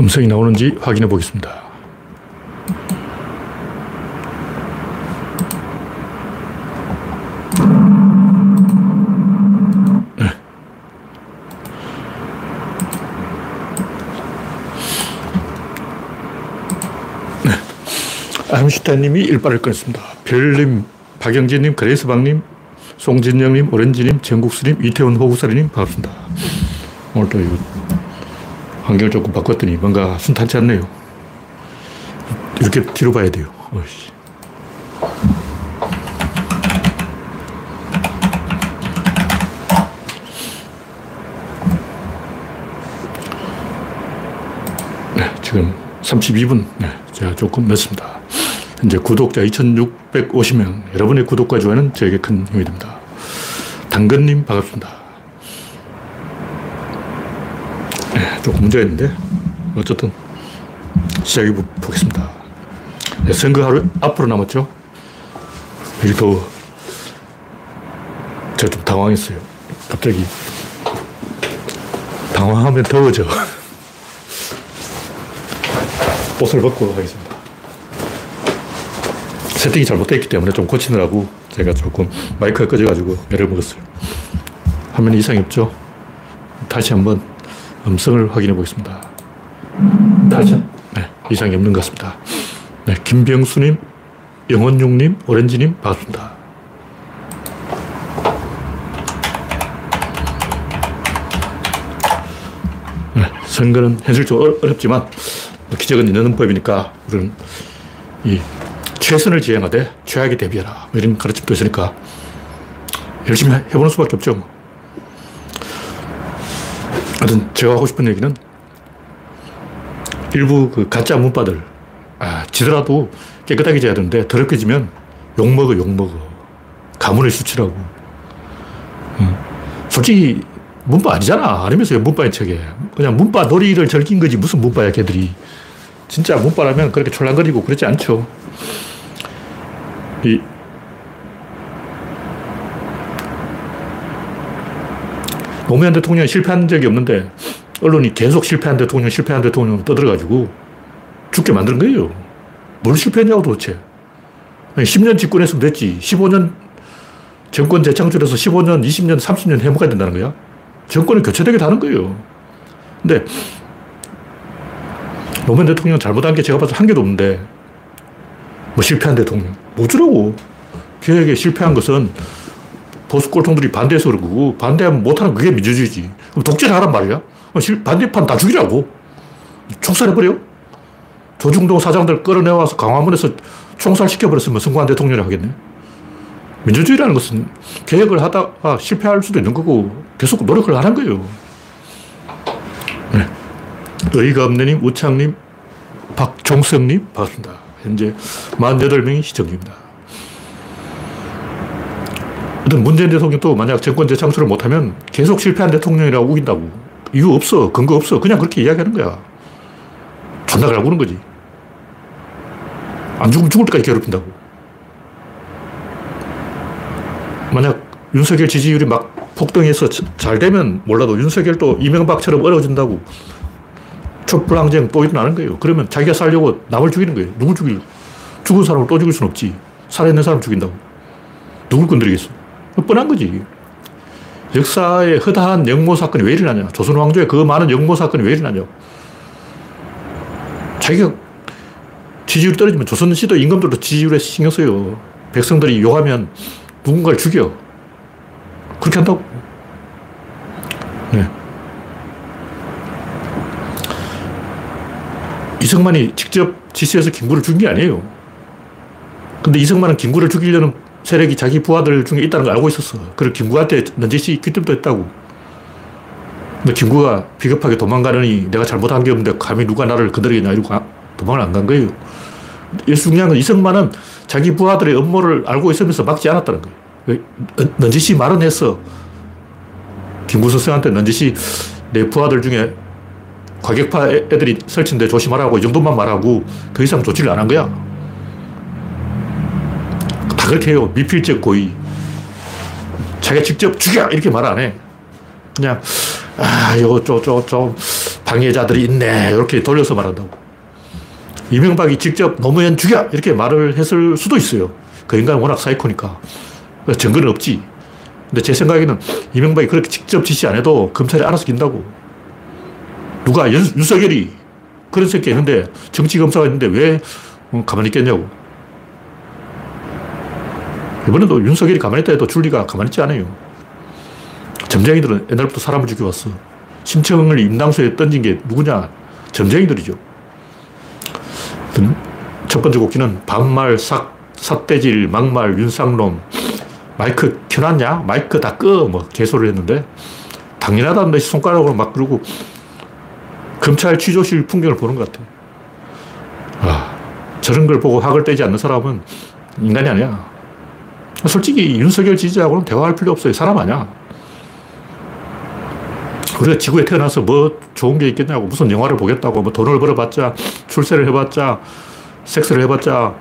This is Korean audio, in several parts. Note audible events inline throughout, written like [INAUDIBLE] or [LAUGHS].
음성이 나오는지 확인해 보겠습니다. 아임슈타인님이 일발을 끊었습니다. 별님, 박영진님, 그레이스방님, 송진영님, 오렌지님, 정국수님, 이태원 호구사리님 반갑습니다. 오늘 또 이거 환경을 조금 바꿨더니 뭔가 순탄치 않네요. 이렇게 뒤로 봐야 돼요. 어이씨. 네, 지금 32분. 네, 제가 조금 늦습니다. 현재 구독자 2,650명. 여러분의 구독과 좋아요는 저에게 큰 힘이 됩니다. 당근님, 반갑습니다. 네, 조금 문제가 있는데, 어쨌든, 시작해 보겠습니다. 네, 선거 하루 앞으로 남았죠? 여기 더, 제가 좀 당황했어요. 갑자기. 당황하면 더워져. [LAUGHS] 옷을 벗고 하겠습니다. 세팅이 잘못되었기 때문에 좀 고치느라고 제가 조금 마이크가 꺼져가지고 애를 먹었어요. 화면 이상이 없죠? 다시 한번 음성을 확인해 보겠습니다. 다시, 네, 이상이 없는 것 같습니다. 네, 김병수님, 영원용님, 오렌지님, 반갑습니다. 네, 선거는 현실적으로 어렵지만 기적은 있는 법이니까 우리는 이 최선을 지향하되 최악에 대비해라. 뭐 이런 가르침도 있으니까 열심히 해보는 수밖에 없죠. 뭐. 하여튼 제가 하고 싶은 얘기는 일부 그 가짜 문바들, 아, 지더라도 깨끗하게 져야 되는데 더럽게 지면 욕먹어, 욕먹어. 가문을 수치라고. 음. 솔직히 문바 아니잖아. 아니면서 문바인 척해. 그냥 문바 놀이를 즐긴 거지. 무슨 문바야, 걔들이. 진짜 문바라면 그렇게 촐랑거리고 그러지 않죠. 이 노무현 대통령이 실패한 적이 없는데 언론이 계속 실패한 대통령, 실패한 대통령 떠들어가지고 죽게 만드는 거예요. 뭘 실패했냐고 도대체. 아니, 10년 집권했으면 됐지. 15년 정권 재창출해서 15년, 20년, 30년 해먹어야 된다는 거야. 정권이 교체되게 다는 거예요. 근데 노무현 대통령 잘못한 게 제가 봐도 한 개도 없는데 뭐 실패한 대통령. 뭐 주라고. 계획에 실패한 것은 보수 꼴통들이 반대해서 그런 거고, 반대하면 못하는 그게 민주주의지. 그럼 독재를 하란 말이야? 반대판 다 죽이라고. 총살해버려? 조중동 사장들 끌어내와서 강화문에서 총살시켜버렸으면 성공한 대통령이 하겠네. 민주주의라는 것은 계획을 하다가 실패할 수도 있는 거고, 계속 노력을 하는 거예요. 네. 의의가 없네님, 우창님, 박종성님, 반갑습니다. 현재 48명이 시청 중입니다. 어떤 문재인 대통령도 만약 정권 재창출을 못하면 계속 실패한 대통령이라고 우긴다고. 이유 없어. 근거 없어. 그냥 그렇게 이야기하는 거야. 존나 갈구는 거지. 안 죽으면 죽을 때까지 괴롭힌다고. 만약 윤석열 지지율이 막 폭등해서 잘 되면 몰라도 윤석열도 이명박처럼 어려워진다고. 촛불항쟁 또 일어나는 거예요. 그러면 자기가 살려고 남을 죽이는 거예요. 누굴 죽일? 죽은 사람을 또 죽일 수는 없지. 살아있는 사람 죽인다고. 누굴 건드리겠어? 뻔한 거지. 역사에 허다한 영모 사건이 왜 일어나냐. 조선 왕조에 그 많은 영모 사건이 왜 일어나냐. 자기가 지지율이 떨어지면 조선시도 임금들도 지지율에 신경 써요. 백성들이 욕하면 누군가를 죽여. 그렇게 한다고. 네. 이승만이 직접 지시해서 김구를 죽인 게 아니에요. 근데 이승만은 김구를 죽이려는 세력이 자기 부하들 중에 있다는 걸 알고 있었어. 그리고 김구한테 넌지시 귀뜸도 했다고. 근데 김구가 비겁하게 도망가느니 내가 잘못한 게 없는데 감히 누가 나를 건드리겠냐 이러고 도망을 안 간 거예요. 중요한 건 이승만은 자기 부하들의 음모를 알고 있으면서 막지 않았다는 거예요. 넌지시 말은 했어. 김구 선생한테 넌지시 내 부하들 중에 과격파 애들이 설치인데 조심하라고 이 정도만 말하고 더 이상 조치를 안 한 거야. 다 그렇게 해요. 미필적 고의. 자기가 직접 죽여! 이렇게 말 안 해. 그냥, 아, 이거 좀, 좀, 좀 방해자들이 있네. 이렇게 돌려서 말한다고. 이명박이 직접 노무현 죽여! 이렇게 말을 했을 수도 있어요. 그 인간은 워낙 사이코니까. 증거는 없지. 근데 제 생각에는 이명박이 그렇게 직접 지시 안 해도 검찰이 알아서 긴다고. 누가 윤, 윤석열이 그런 새끼 있는데 정치검사가 있는데 왜 어, 가만히 있겠냐고. 이번에도 윤석열이 가만히 있다 해도 줄리가 가만히 있지 않아요. 점쟁이들은 옛날부터 사람을 죽여왔어. 심청을 임당수에 던진 게 누구냐? 점쟁이들이죠. 첫 번째 곡기는 반말, 삭, 삿대질, 막말, 윤상놈, 마이크 켜놨냐? 마이크 다 꺼! 뭐, 개소를 했는데, 당연하다는 듯이 손가락으로 막 그러고, 검찰 취조실 풍경을 보는 것 같아. 아, 저런 걸 보고 학을 떼지 않는 사람은 인간이 아니야. 솔직히 윤석열 지지자하고는 대화할 필요 없어요. 사람 아니야. 우리가 지구에 태어나서 뭐 좋은 게 있겠냐고. 무슨 영화를 보겠다고. 뭐 돈을 벌어봤자, 출세를 해봤자, 섹스를 해봤자,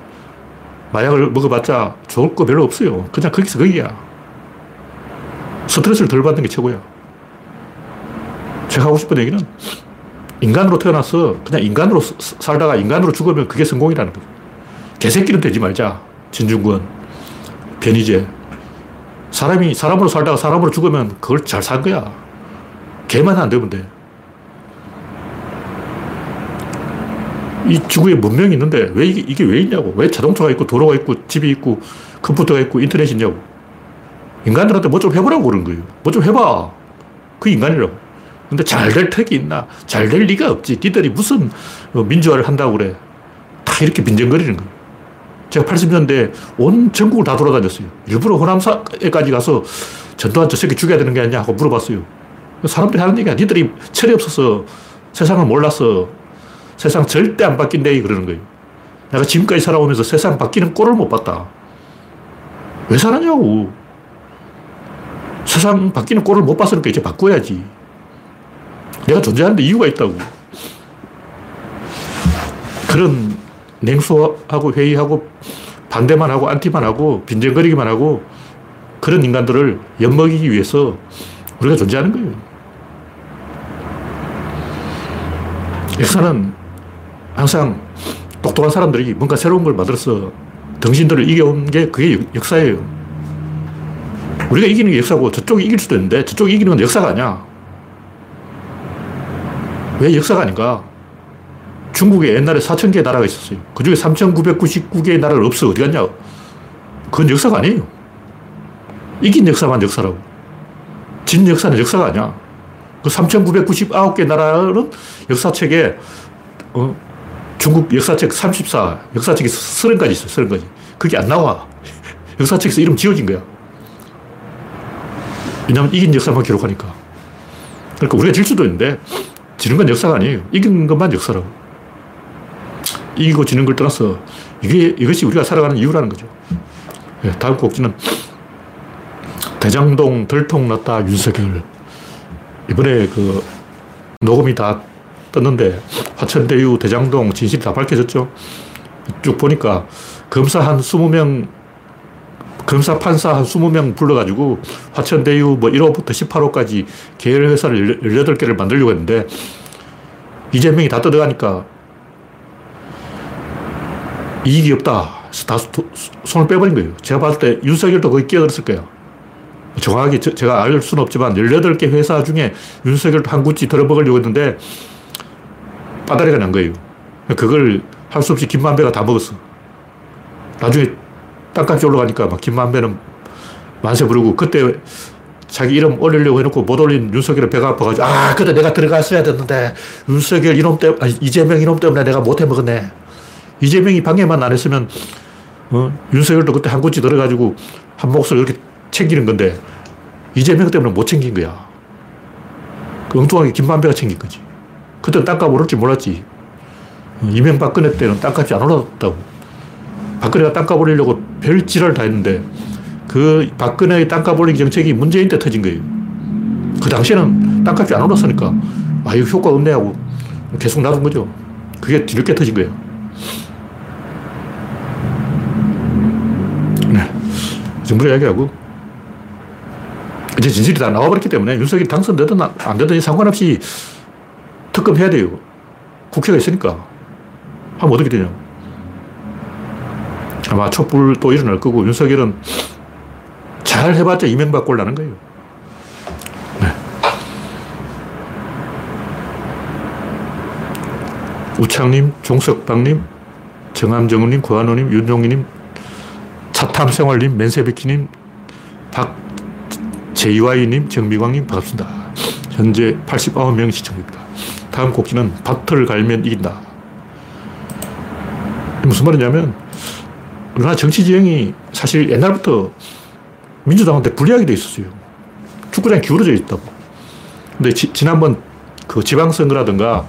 마약을 먹어봤자 좋을 거 별로 없어요. 그냥 거기서 거기야. 스트레스를 덜 받는 게 최고야. 제가 하고 싶은 얘기는 인간으로 태어나서 그냥 인간으로 살다가 인간으로 죽으면 그게 성공이라는 거예요. 개새끼는 되지 말자. 진중권. 변희재. 사람이 사람으로 살다가 사람으로 죽으면 그걸 잘 산 거야. 개만 안 되면 돼. 이 지구에 문명이 있는데 왜 이게, 이게 왜 있냐고. 왜 자동차가 있고 도로가 있고 집이 있고 컴퓨터가 있고 인터넷이 있냐고. 인간들한테 뭐 좀 해보라고 그런 거예요. 뭐 좀 해봐. 그 인간이라고. 근데 잘 될 턱이 있나? 잘 될 리가 없지. 니들이 무슨 어, 민주화를 한다고 그래. 다 이렇게 빈정거리는 거예요. 제가 80년대 온 전국을 다 돌아다녔어요. 일부러 호남사에까지 가서 전두환 저 새끼 죽여야 되는 게 아니냐 하고 물어봤어요. 사람들이 하는 얘기야. 니들이 철이 없어서 세상을 몰라서 세상 절대 안 바뀐대 그러는 거예요. 내가 지금까지 살아오면서 세상 바뀌는 꼴을 못 봤다. 왜 살았냐고. 세상 바뀌는 꼴을 못 봤으니까 이제 바꿔야지. 내가 존재하는데 이유가 있다고. 그런 냉소하고 회의하고 반대만 하고 안티만 하고 빈정거리기만 하고 그런 인간들을 엿먹이기 위해서 우리가 존재하는 거예요. 역사는 항상 똑똑한 사람들이 뭔가 새로운 걸 만들어서 당신들을 이겨온 게 그게 역사예요. 우리가 이기는 게 역사고 저쪽이 이길 수도 있는데 저쪽이 이기는 건 역사가 아니야. 왜 역사가 아닌가? 중국에 옛날에 4천 개의 나라가 있었어요. 그 중에 3,999개의 나라가 없어. 어디 갔냐? 그건 역사가 아니에요. 이긴 역사만 역사라고. 진 역사는 역사가 아니야. 그 3,999개 나라는 역사책에, 어, 중국 역사책 34, 역사책이 30가지 있어, 30가지. 그게 안 나와. [LAUGHS] 역사책에서 이름 지워진 거야. 왜냐면 이긴 역사만 기록하니까. 그러니까 우리가 질 수도 있는데, 지는 건 역사가 아니에요. 이긴 것만 역사라고. 이기고 지는 걸 떠나서 이게, 이것이 우리가 살아가는 이유라는 거죠. 네, 다음 곡지는 대장동 덜통 났다 윤석열. 이번에 그 녹음이 다 떴는데 화천대유 대장동 진실이 다 밝혀졌죠. 쭉 보니까 검사 한 20명 검사, 판사 한 20명 불러가지고 화천대유 뭐 1호부터 18호까지 계열 회사를 18개를 만들려고 했는데 이재명이 다 들어가니까 이익이 없다. 다 손을 빼버린 거예요. 제가 봤을 때 윤석열도 거기 끼어들었을 거예요. 정확하게 저, 제가 알 수는 없지만 18개 회사 중에 윤석열도 한 구찌 들어먹으려고 했는데 빠다리가 난 거예요. 그걸 할 수 없이 김만배가 다 먹었어. 나중에 땅값이 올라가니까 막 김만배는 만세 부르고 그때 자기 이름 올리려고 해놓고 못 올린 윤석열의 배가 아파가지고 아 그때 내가 들어갔어야 됐는데 윤석열 이놈 때문에 이재명 이놈 때문에 내가 못 해 먹었네 이재명이 방해만 안 했으면 어? 윤석열도 그때 한 구치 들어가지고 한 몫을 이렇게 챙기는 건데 이재명 때문에 못 챙긴 거야 그 엉뚱하게 김만배가 챙긴 거지 그때 땅값 오를지 몰랐지 어, 이명박근혜 때는 땅값이 안 올랐다고 박근혜가 땅값 올리려고 별 지랄을 다 했는데 그 박근혜의 땅값 올리기 정책이 문재인 때 터진 거예요. 그 당시에는 땅값이 안 올랐으니까 아, 이거 효과 없네 하고 계속 놔둔 거죠. 그게 뒤늦게 터진 거예요. 네. 이 정도로 이야기하고 이제 진실이 다 나와버렸기 때문에 윤석열이 당선되든 안 되든 상관없이 특검 해야 돼요. 국회가 있으니까. 하면 어떻게 되냐. 아마 촛불 또 일어날 거고, 윤석열은 잘 해봤자 이명박 꼴나는 거예요. 네. 우창님, 종석방님, 정함정우님, 구한호님, 윤종희님, 차탐생활님, 맨세비키님, 박제이와이님, 정미광님 반갑습니다. 현재 89명 시청입니다. 다음 곡기는 밭을 갈면 이긴다. 무슨 말이냐면 우리나라 정치 지형이 사실 옛날부터 민주당한테 불리하게 돼 있었어요. 축구장이 기울어져 있다고. 근데 지, 지난번 그 지방선거라든가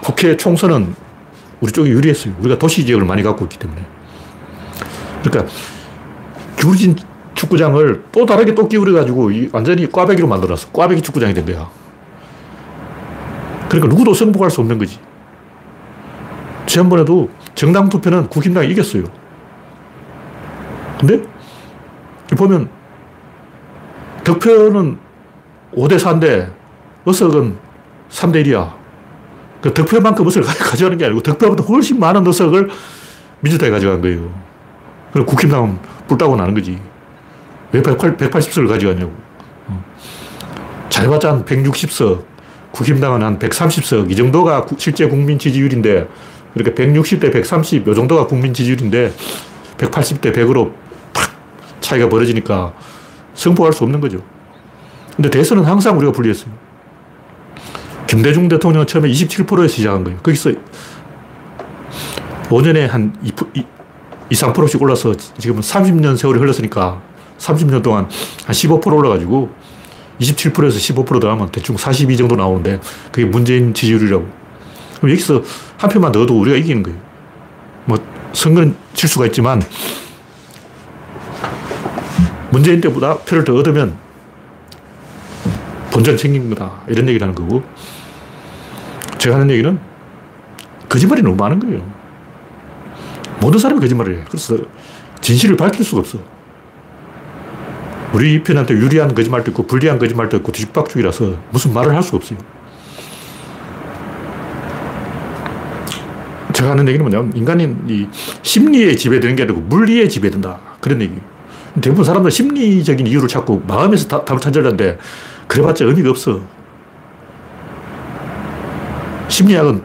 국회 총선은 우리 쪽이 유리했어요. 우리가 도시 지역을 많이 갖고 있기 때문에. 그러니까 기울어진 축구장을 또 다르게 또 기울여가지고 완전히 꽈배기로 만들었어. 꽈배기 축구장이 된 거야. 그러니까 누구도 승복할 수 없는 거지. 지난번에도 정당 투표는 국힘당이 이겼어요. 근데 보면 득표는 5대 4인데 의석은 3대 1이야. 그 득표만큼 의석을 [LAUGHS] 가져가는 게 아니고 득표보다 훨씬 많은 의석을 민주당이 가져간 거예요. 그럼 국힘당은 뿔따고 나는 거지. 왜 180석을 가져가냐고. 어. 잘해봤자 한 160석, 국힘당은 한 130석, 이 정도가 실제 국민 지지율인데, 그러니까 160대 130, 이 정도가 국민 지지율인데, 180대 100으로 탁 차이가 벌어지니까 승부할 수 없는 거죠. 근데 대선은 항상 우리가 불리했어요. 김대중 대통령은 처음에 27%에서 시작한 거예요. 거기서 5년에 한 2, 2, 3%씩 올라서 지금 30년 세월이 흘렀으니까 30년 동안 한 15% 올라가지고 27%에서 15% 더하면 대충 42 정도 나오는데 그게 문재인 지지율이라고. 그럼 여기서 한 표만 넣어도 우리가 이기는 거예요. 뭐 선거는 질 수가 있지만 문재인 때보다 표를 더 얻으면 본전 챙긴 거다. 이런 얘기를 하는 거고. 제가 하는 얘기는 거짓말이 너무 많은 거예요. 모든 사람이 거짓말을 해요. 그래서 진실을 밝힐 수가 없어. 우리 편한테 유리한 거짓말도 있고 불리한 거짓말도 있고 뒤집박죽이라서 무슨 말을 할 수가 없어요. 제가 하는 얘기는 뭐냐면 인간이 이 심리에 지배되는 게 아니고 물리에 지배된다. 그런 얘기. 대부분 사람들 심리적인 이유를 찾고 마음에서 다, 답을 찾으려는데 그래봤자 의미가 없어. 심리학은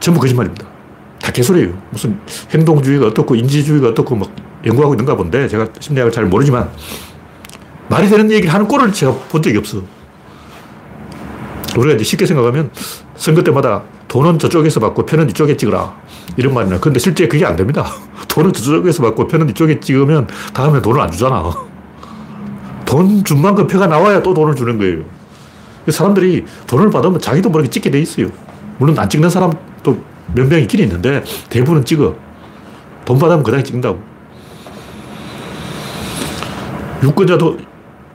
전부 거짓말입니다. 다 개소리예요. 무슨 행동주의가 어떻고 인지주의가 어떻고 막 연구하고 있는가 본데 제가 심리학을 잘 모르지만 말이 되는 얘기를 하는 꼴을 제가 본 적이 없어. 우리가 이제 쉽게 생각하면 선거 때마다 돈은 저쪽에서 받고 표는 이쪽에 찍어라. 이런 말이나. 근데 실제 그게 안 됩니다. [LAUGHS] 돈은 저쪽에서 받고 표는 이쪽에 찍으면 다음에 돈을 안 주잖아. 돈 준 만큼 표가 나와야 또 돈을 주는 거예요. 사람들이 돈을 받으면 자기도 모르게 찍게 돼 있어요. 물론 안 찍는 사람도 몇 명 있긴 있는데 대부분은 찍어. 돈 받으면 그다음에 찍는다고. 유권자도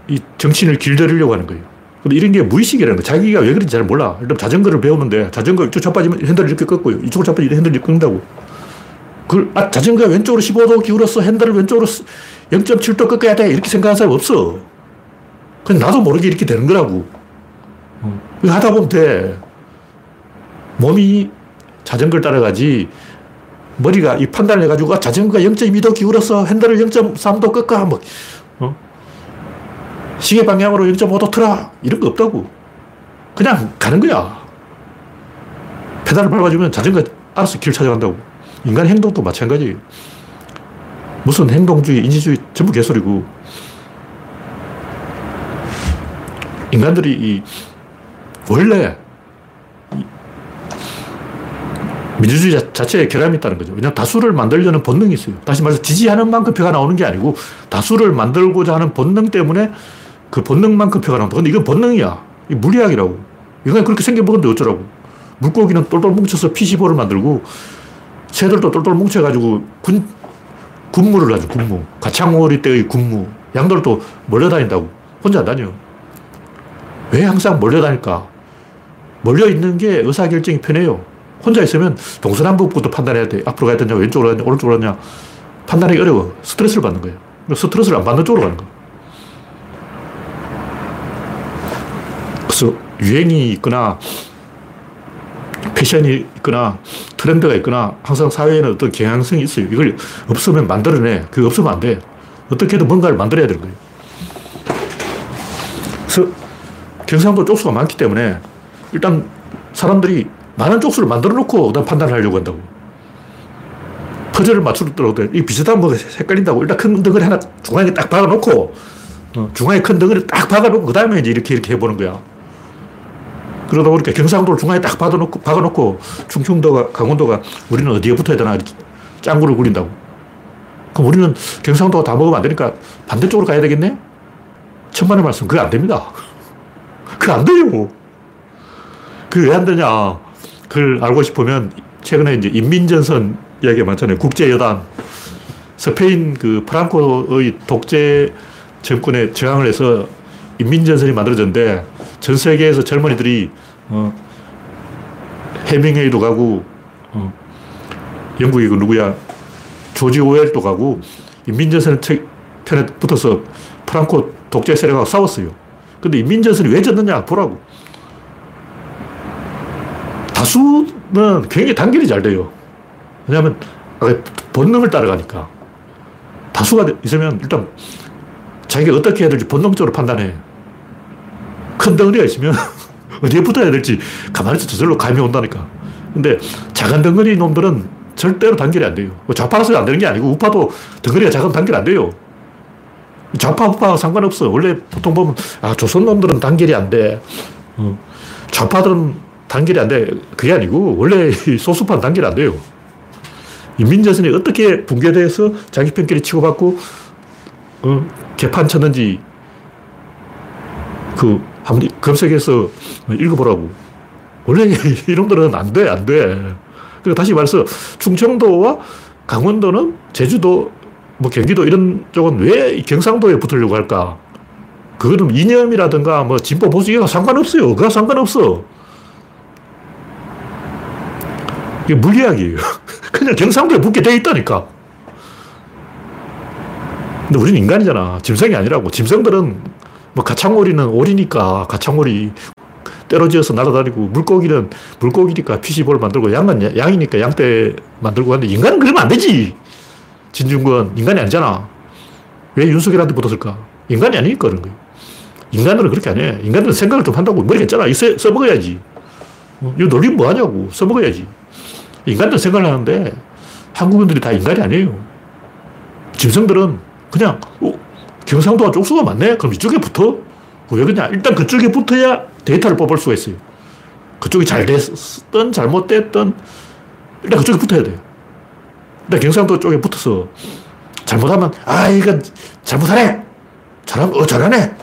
이 정치인을 길들이려고 하는 거예요. 근데 이런 게 무의식이라는 거예요. 자기가 왜 그런지 잘 몰라. 일단 자전거를 배우는데 자전거 이쪽 차빠지면 핸들을 이렇게 꺾고요. 이쪽으로 차빠지면 핸들을 이렇게 꺾는다고. 그걸, 아, 자전거가 왼쪽으로 15도 기울었어. 핸들을 왼쪽으로 0.7도 꺾어야 돼. 이렇게 생각하는 사람 없어. 그냥 나도 모르게 이렇게 되는 거라고. 어. 하다 보면 돼. 몸이 자전거를 따라가지 머리가 이 판단을 해가지고 아, 자전거가 0.2도 기울어서 핸들을 0.3도 꺾어. 뭐, 어? 시계 방향으로 0.5도 틀어. 이런 거 없다고. 그냥 가는 거야. 페달을 밟아주면 자전거 알아서 길 찾아간다고. 인간 행동도 마찬가지예요. 무슨 행동주의, 인지주의 전부 개소리고. 인간들이 이 원래 민주주의 자 체에 결함이 있다는 거죠. 왜냐하면 다수를 만들려는 본능이 있어요. 다시 말해서 지지하는 만큼 표가 나오는 게 아니고 다수를 만들고자 하는 본능 때문에 그 본능만큼 표가 나온다. 근데 이건 본능이야. 이 물리학이라고. 이건 그렇게 생겨먹었는데 어쩌라고. 물고기는 똘똘 뭉쳐서 P15를 만들고 새들도 똘똘 뭉쳐가지고 군, 군무를 하죠, 군무. 가창오리 때의 군무. 양들도 몰려다닌다고. 혼자 안 다녀. 왜 항상 몰려다닐까? 몰려있는 게 의사결정이 편해요. 혼자 있으면 동서남북부터 판단해야 돼. 앞으로 가야 되냐, 왼쪽으로 가냐, 오른쪽으로 가냐. 판단하기 어려워. 스트레스를 받는 거예요. 스트레스를 안 받는 쪽으로 가는 거예요. 그래서 유행이 있거나 패션이 있거나 트렌드가 있거나 항상 사회에는 어떤 경향성이 있어요. 이걸 없으면 만들어내. 그거 없으면 안 돼. 어떻게든 뭔가를 만들어야 되는 거예요. 그래서 경상도 쪽수가 많기 때문에 일단 사람들이 많은 쪽수를 만들어 놓고 그다음 판단을 하려고 한다고. 퍼즐을 맞추더라도 이 비슷한 뭐 헷갈린다고 일단 큰 덩어리 하나 중앙에 딱 박아놓고 어, 중앙에 큰 덩어리 딱 박아놓고 그 다음에 이제 이렇게 이렇게 해보는 거야. 그러다 보니까 경상도를 중앙에 딱 박아놓고, 박아놓고 충청도가, 강원도가 우리는 어디에 붙어야 되나 짱구를 굴린다고. 그럼 우리는 경상도가 다 먹으면 안 되니까 반대쪽으로 가야 되겠네? 천만의 말씀, 그게 안 됩니다. [LAUGHS] 그게 안 돼요. 그게 왜 안 되냐. 그걸 알고 싶으면 최근에 이제 인민전선 이야기가 많잖아요. 국제여단. 스페인 그 프랑코의 독재 정권에 저항을 해서 인민전선이 만들어졌는데 전 세계에서 젊은이들이 어, 해밍웨이도 가고 어, 영국이 그 누구야 조지 오웰도 가고 인민전선 편에 붙어서 프랑코 독재 세력하고 싸웠어요. 근데 인민전선이 왜 졌느냐 보라고. 다수는 굉장히 단결이 잘 돼요. 왜냐하면 본능을 따라가니까. 다수가 있으면 일단 자기가 어떻게 해야 될지 본능적으로 판단해. 큰 덩어리가 있으면 [LAUGHS] 어디에 붙어야 될지 가만히 있어 저절로 감이 온다니까. 근데 작은 덩어리 놈들은 절대로 단결이 안 돼요. 뭐 좌파라서 안 되는 게 아니고 우파도 덩어리가 작은 단결 안 돼요. 좌파, 우파 상관없어. 원래 보통 보면, 아, 조선 놈들은 단결이 안 돼. 어. 좌파들은 단결이 안 돼. 그게 아니고, 원래 [LAUGHS] 소수파는 단결이 안 돼요. 인민전선이 어떻게 붕괴돼서 자기 편끼리 치고받고, 어, 개판 쳤는지, 그, 한번 검색해서 읽어보라고. 원래 [LAUGHS] 이놈들은 안 돼, 안 돼. 그리고 다시 말해서 충청도와 강원도는 제주도, 뭐 경기도 이런 쪽은 왜 경상도에 붙으려고 할까? 그거는 이념이라든가 뭐 진보 보수 이거 상관없어요. 그거 상관없어. 이게 물리학이에요. [LAUGHS] 그냥 경상도에 붙게 돼 있다니까. 근데 우리는 인간이잖아. 짐승이 아니라고. 짐승들은 뭐 가창오리는 오리니까 가창오리 때로 지어서 날아다니고 물고기는 물고기니까 피시볼 만들고 양은 양이니까 양떼 만들고 하는데 인간은 그러면 안 되지. 진중권 인간이 아니잖아. 왜 윤석열한테 붙었을까? 인간이 아니니까 그런 거예요. 인간들은 그렇게 안 해. 인간들은 생각을 좀 한다고. 머리가 있잖아. 이 써, 써먹어야지. 어, 이거 놀리면 뭐 하냐고. 써먹어야지. 인간들은 생각을 하는데 한국인들이 다 인간이 아니에요. 짐승들은 그냥 어, 경상도가 쪽수가 많네? 그럼 이쪽에 붙어? 왜 그러냐? 일단 그쪽에 붙어야 데이터를 뽑을 수가 있어요. 그쪽이 잘 됐든 잘못됐든 일단 그쪽에 붙어야 돼요. 일단 경상도 쪽에 붙어서 잘못하면 아 이건 잘못하네. 잘하면 어 잘하네.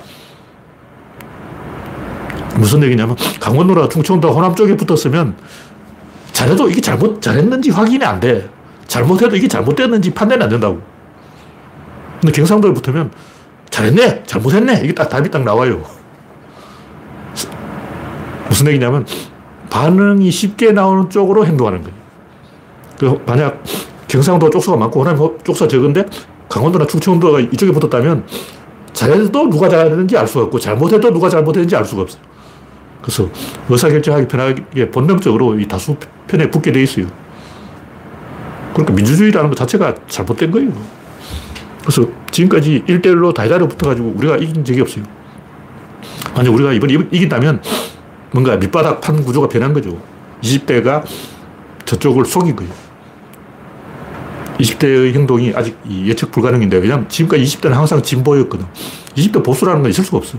무슨 얘기냐면 강원도나 충청도 호남 쪽에 붙었으면 잘해도 이게 잘못 잘했는지 확인이 안 돼. 잘못해도 이게 잘못됐는지 판단이 안 된다고. 근데 경상도에 붙으면 잘했네, 잘못했네. 이게 딱 답이 딱 나와요. 무슨 얘기냐면 반응이 쉽게 나오는 쪽으로 행동하는 거예요. 그 만약 경상도 쪽수가 많고 호남 쪽수가 적은데 강원도나 충청도가 이쪽에 붙었다면 잘해도 누가 잘했는지 알 수가 없고 잘못해도 누가 잘못했는지 알 수가 없어요. 그래서 의사결정하기 편하게 본능적으로 이 다수 편에 붙게 돼 있어요. 그러니까 민주주의라는 것 자체가 잘못된 거예요. 그래서 지금까지 1대1로 다이다로 붙어가지고 우리가 이긴 적이 없어요. 만약 우리가 이번에 이긴다면 뭔가 밑바닥 판 구조가 변한 거죠. 20대가 저쪽을 속인 거예요. 20대의 행동이 아직 예측 불가능인데, 왜냐면 지금까지 20대는 항상 진보였거든. 20대 보수라는 건 있을 수가 없어.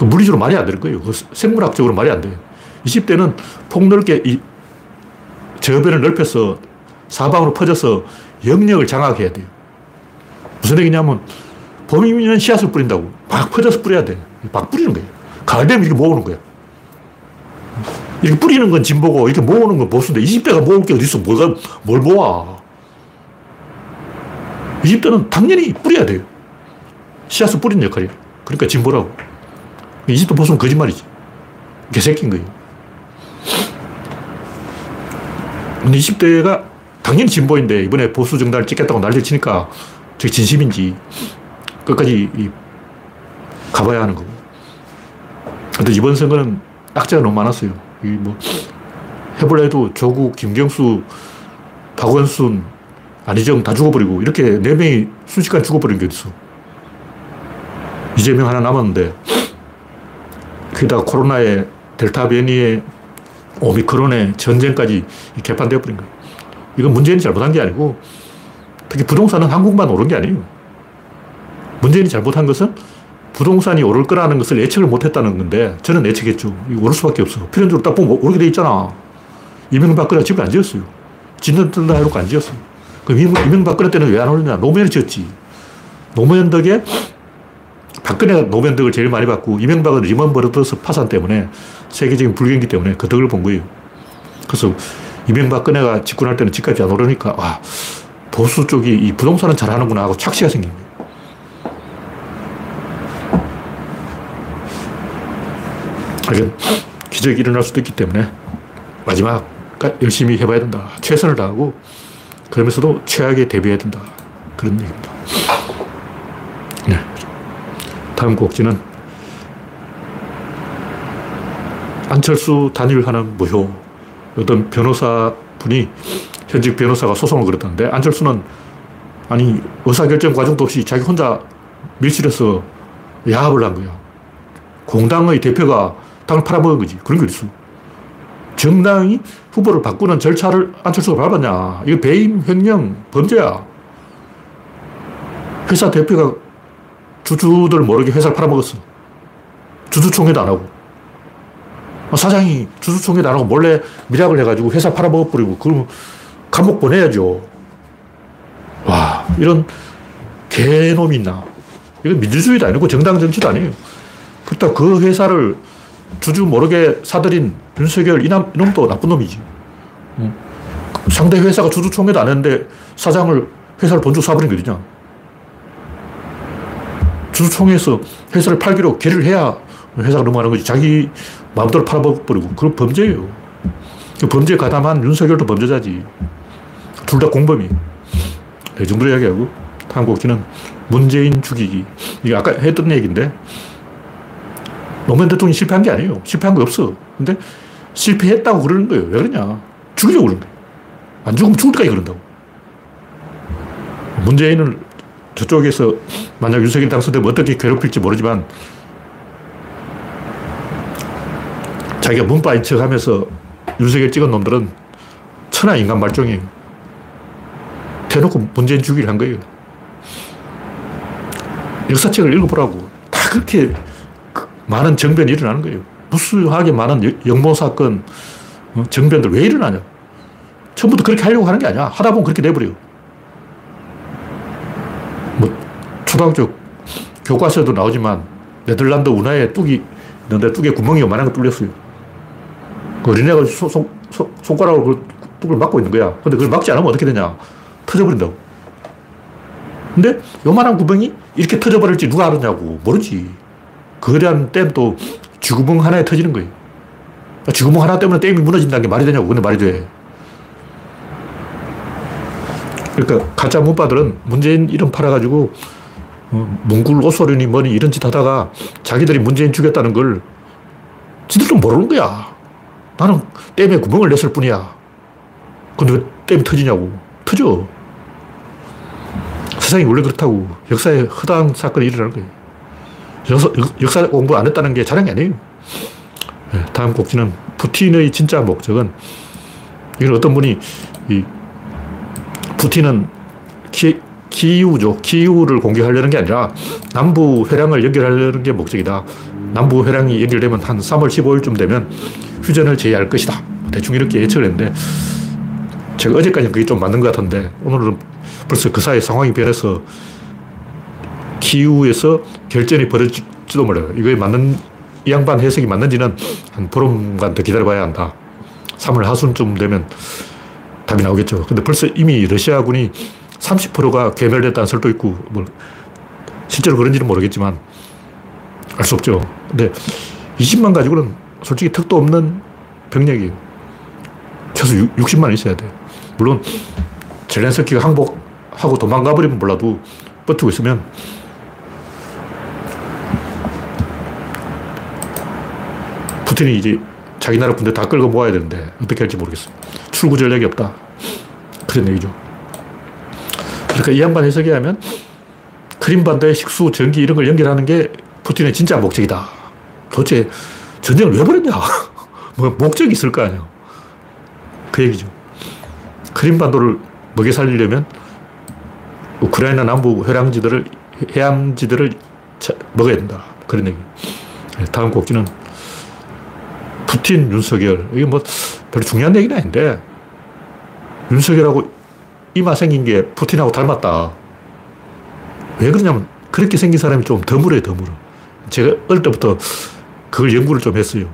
그 물리적으로 말이 안 되는 거예요. 그 생물학적으로 말이 안 돼요. 20대는 폭넓게 이 저변을 넓혀서 사방으로 퍼져서 영역을 장악해야 돼요. 무슨 얘기냐면 봄이면 씨앗을 뿌린다고. 막 퍼져서 뿌려야 돼. 막 뿌리는 거예요. 가을 되면 이렇게 모으는 거야. 이렇게 뿌리는 건 진보고 이렇게 모으는 건 보수인데 20대가 모을 게 어딨어. 뭐가, 뭘 모아. 20대는 당연히 뿌려야 돼요. 씨앗을 뿌리는 역할이에요. 그러니까 진보라고. 20대 보수는 거짓말이지. 개새끼인 거예요. 근데 20대가 당연히 진보인데 이번에 보수 정당을 찍겠다고 난리 치니까 저게 진심인지 끝까지 가봐야 하는 거고. 근데 이번 선거는 악재가 너무 많았어요. 이 뭐, 해볼래도 조국, 김경수, 박원순, 안희정 다 죽어버리고 이렇게 네 명이 순식간에 죽어버린 게 있어. 이재명 하나 남았는데 그기다가 코로나에 델타 변이에 오미크론에 전쟁까지 개판되어 버린 거예요. 이건 문재인이 잘못한 게 아니고 특히 부동산은 한국만 오른 게 아니에요. 문재인이 잘못한 것은 부동산이 오를 거라는 것을 예측을 못 했다는 건데 저는 예측했죠. 오를 수밖에 없어. 필연적으로 딱 보면 오르게 돼 있잖아. 이명박근혜가 집을 안 지었어요. 짓는 뜰다 해놓고 안 지었어요. 그럼 이명박근혜 때는 왜안 오르냐? 노무현이 지었지. 노무현 덕에 박근혜가 노무현 덕을 제일 많이 받고 이명박은 리먼 브라더스 파산 때문에 세계적인 불경기 때문에 그 덕을 본 거예요. 그래서 이명박근혜가 집권할 때는 집값이 안 오르니까 아 보수 쪽이 이 부동산은 잘하는구나 하고 착시가 생긴 거예요. 이건 기적이 일어날 수도 있기 때문에 마지막 열심히 해봐야 된다. 최선을 다하고 그러면서도 최악에 대비해야 된다. 그런 얘기입니다. 네. 다음 곡지는 안철수 단일하는 무효. 어떤 변호사 분이 현직 변호사가 소송을 걸었다는데 안철수는 아니 의사결정 과정도 없이 자기 혼자 밀실에서 야합을 한 거야. 공당의 대표가 당을 팔아먹은 거지. 그런 게 있어. 정당이 후보를 바꾸는 절차를 안철수가 밟았냐. 이거 배임, 횡령, 범죄야. 회사 대표가 주주들 모르게 회사를 팔아먹었어. 주주총회도 안 하고. 뭐 사장이 주주총회도 안 하고 몰래 미락을 해가지고 회사 팔아먹어버리고, 그러면 감옥 보내야죠. 와, 이런 개놈이 있나. 이건 민주주의도 아니고 정당 정치도 아니에요. 그렇다 그 회사를 주주 모르게 사들인 윤석열 이남, 이놈도 나쁜 놈이지. 상대 회사가 주주총회도 안 했는데 사장을 회사를 본주 사버린 게 어디냐. 주주총회에서 회사를 팔기로 결의를 해야 회사가 넘어가는 거지. 자기 마음대로 팔아버리고. 그건 범죄예요. 그 범죄에 가담한 윤석열도 범죄자지. 둘 다 공범이. 이 정도로 이야기하고, 곡지는 문재인 죽이기. 이게 아까 했던 얘기인데, 노무현 대통령이 실패한 게 아니에요. 실패한 거 없어. 근데 실패했다고 그러는 거예요. 왜 그러냐. 죽이려고 그러는 거예요. 안 죽으면 죽을 때까지 그런다고. 문재인을 저쪽에서 만약 윤석열 당선되면 어떻게 괴롭힐지 모르지만 자기가 문바인 척 하면서 윤석열 찍은 놈들은 천하 인간 말종이에요. 대놓고 문재인 죽이를 한 거예요. 역사책을 읽어보라고. 다 그렇게 많은 정변이 일어나는 거예요. 무수하게 많은 영모 사건, 어, 정변들 왜 일어나냐. 처음부터 그렇게 하려고 하는 게 아니야. 하다 보면 그렇게 돼버려요. 뭐, 초등학교 교과서에도 나오지만, 네덜란드 운하에 뚝이 있는데 뚝에 구멍이 요만한 거 뚫렸어요. 그 어린애가 소, 소, 소, 손가락으로 그 뚝을 막고 있는 거야. 근데 그걸 막지 않으면 어떻게 되냐. 터져버린다고. 근데 요만한 구멍이 이렇게 터져버릴지 누가 알았냐고. 모르지. 거대한 댐도 쥐구멍 하나에 터지는 거예요. 쥐구멍 하나 때문에 댐이 무너진다는 게 말이 되냐고. 근데 말이 돼. 그러니까 가짜 문바들은 문재인 이름 팔아가지고 어, 뭉굴 옷소리니 뭐니 이런 짓 하다가 자기들이 문재인 죽였다는 걸 지들도 모르는 거야. 나는 댐에 구멍을 냈을 뿐이야. 근데 왜 댐이 터지냐고. 터져. 세상이 원래 그렇다고. 역사에 허다한 사건이 일어나는 거예요. 역사 공부 안 했다는 게 자랑이 아니에요. 네, 다음 곡지는 푸틴의 진짜 목적은 이건 어떤 분이 이 푸틴은 키, 키우죠. 키우를 공격하려는 게 아니라 남부 회랑을 연결하려는 게 목적이다. 남부 회랑이 연결되면 한 3월 15일쯤 되면 휴전을 제의할 것이다. 대충 이렇게 예측을 했는데 제가 어제까지는 그게 좀 맞는 것 같은데 오늘은 벌써 그 사이 상황이 변해서 기후에서 결전이 벌어질지도 몰라요. 이거에 맞는, 이 양반 해석이 맞는지는 한 보름간 더 기다려봐야 한다. 3월 하순쯤 되면 답이 나오겠죠. 근데 벌써 이미 러시아군이 30%가 괴멸됐다는 설도 있고, 뭐, 실제로 그런지는 모르겠지만, 알 수 없죠. 근데 20만 가지고는 솔직히 턱도 없는 병력이에요. 최소 60만 있어야 돼요. 물론, 젤렌스키가 항복하고 도망가 버리면 몰라도 버티고 있으면 푸틴이 이제 자기 나라 군대 다 끌고 모아야 되는데 어떻게 할지 모르겠어. 출구 전략이 없다. 그런 얘기죠. 그러니까 이 양반 해석에 하면 크림반도에 식수, 전기 이런 걸 연결하는 게 푸틴의 진짜 목적이다. 도대체 전쟁을 왜 벌였냐? [LAUGHS] 뭐 목적이 있을 거 아니야. 그 얘기죠. 크림반도를 먹여 살리려면 우크라이나 남부 해랑지들을, 해양지들을 먹어야 된다. 그런 얘기. 네, 다음 곡지는 푸틴, 윤석열. 이게 뭐 별로 중요한 얘기는 아닌데 윤석열하고 이마 생긴 게 푸틴하고 닮았다. 왜 그러냐면 그렇게 생긴 사람이 좀 드물어요, 드물어. 제가 어릴 때부터 그걸 연구를 좀 했어요.